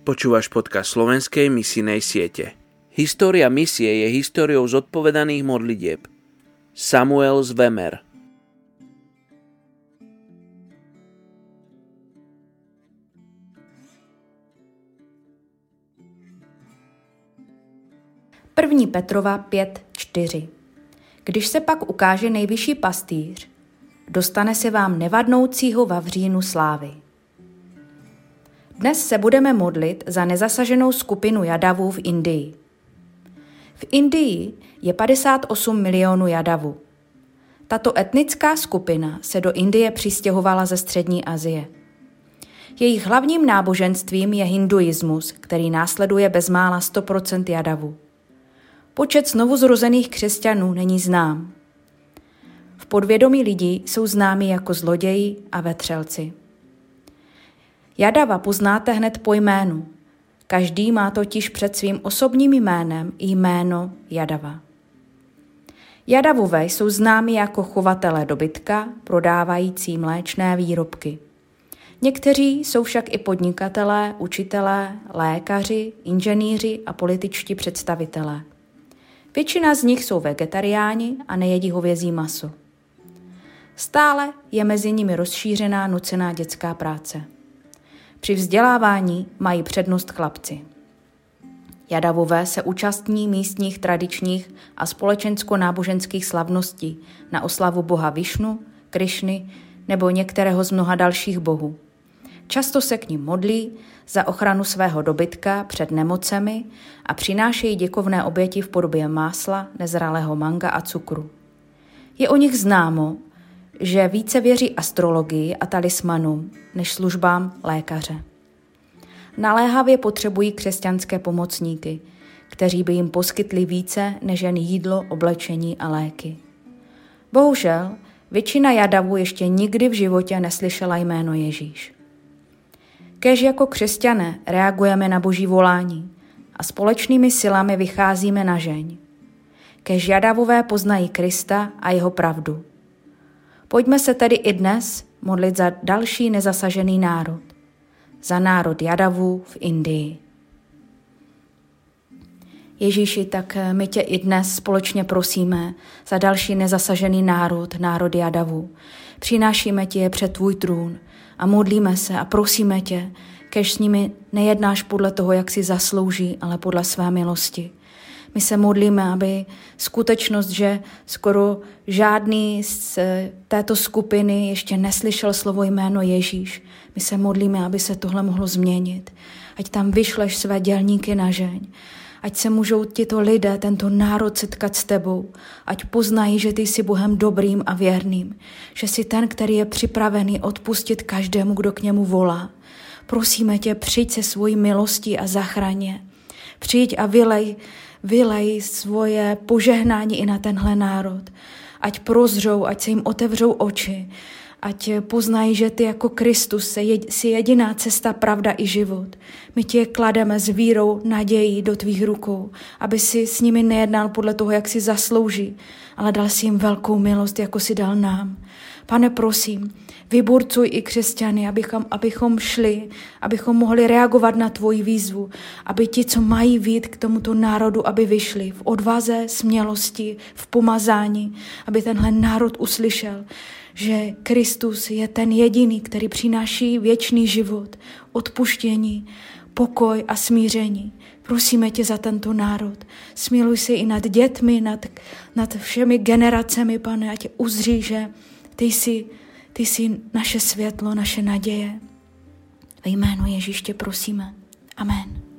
Počúvaš podcast slovenskej misijnej siete. História misie je históriou zodpovedaných modlitieb. Samuel Zvemer První Petrova 5.4 Když se pak ukáže nejvyšší pastýř, dostane se vám nevadnoucího vavřínu slávy. Dnes se budeme modlit za nezasaženou skupinu jadavů v Indii. V Indii je 58 milionů jadavů. Tato etnická skupina se do Indie přistěhovala ze střední Asie. Jejich hlavním náboženstvím je hinduismus, který následuje bezmála 100% jadavů. Počet znovuzrozených křesťanů není znám. V podvědomí lidí jsou známi jako zloději a vetřelci. Jadava poznáte hned po jménu. Každý má totiž před svým osobním jménem jméno Jadava. Jadavové jsou známi jako chovatelé dobytka, prodávající mléčné výrobky. Někteří jsou však i podnikatelé, učitelé, lékaři, inženýři a političtí představitelé. Většina z nich jsou vegetariáni a nejedí hovězí maso. Stále je mezi nimi rozšířená nucená dětská práce. Při vzdělávání mají přednost chlapci. Jadavové se účastní místních tradičních a společensko-náboženských slavností na oslavu boha Višnu, Krišny nebo některého z mnoha dalších bohů. Často se k ním modlí za ochranu svého dobytka před nemocemi a přinášejí děkovné oběti v podobě másla, nezralého manga a cukru. Je o nich známo, že více věří astrologii a talismanům než službám lékaře. Naléhavě potřebují křesťanské pomocníky, kteří by jim poskytli více než jen jídlo, oblečení a léky. Bohužel, většina jadavů ještě nikdy v životě neslyšela jméno Ježíš. Kež jako křesťané reagujeme na boží volání a společnými silami vycházíme na žeň. Kež jadavové poznají Krista a jeho pravdu – Pojďme se tedy i dnes modlit za další nezasažený národ, za národ Jadavů v Indii. Ježíši, tak my tě i dnes společně prosíme za další nezasažený národ, národ Jadavů. Přinášíme tě je před tvůj trůn a modlíme se a prosíme tě, kež s nimi nejednáš podle toho, jak si zaslouží, ale podle své milosti. My se modlíme, aby skutečnost, že skoro žádný z této skupiny ještě neslyšel slovo jméno Ježíš, my se modlíme, aby se tohle mohlo změnit. Ať tam vyšleš své dělníky na žeň. Ať se můžou tito lidé, tento národ setkat s tebou. Ať poznají, že ty jsi Bohem dobrým a věrným. Že jsi ten, který je připravený odpustit každému, kdo k němu volá. Prosíme tě, přijď se svojí milostí a zachraně. Přijď a vylej vylej svoje požehnání i na tenhle národ. Ať prozřou, ať se jim otevřou oči, ať poznají, že ty jako Kristus jsi jediná cesta, pravda i život. My tě klademe s vírou, nadějí do tvých rukou, aby si s nimi nejednal podle toho, jak si zaslouží, ale dal si jim velkou milost, jako si dal nám. Pane, prosím, vyburcuj i křesťany, abychom, abychom šli, abychom mohli reagovat na tvoji výzvu, aby ti, co mají vít k tomuto národu, aby vyšli v odvaze, smělosti, v pomazání, aby tenhle národ uslyšel, že Kristus je ten jediný, který přináší věčný život, odpuštění, pokoj a smíření. Prosíme tě za tento národ. Smiluj se i nad dětmi, nad, nad všemi generacemi, pane, ať uzří, že ty jsi, ty jsi naše světlo, naše naděje. Ve jménu Ježíště prosíme. Amen.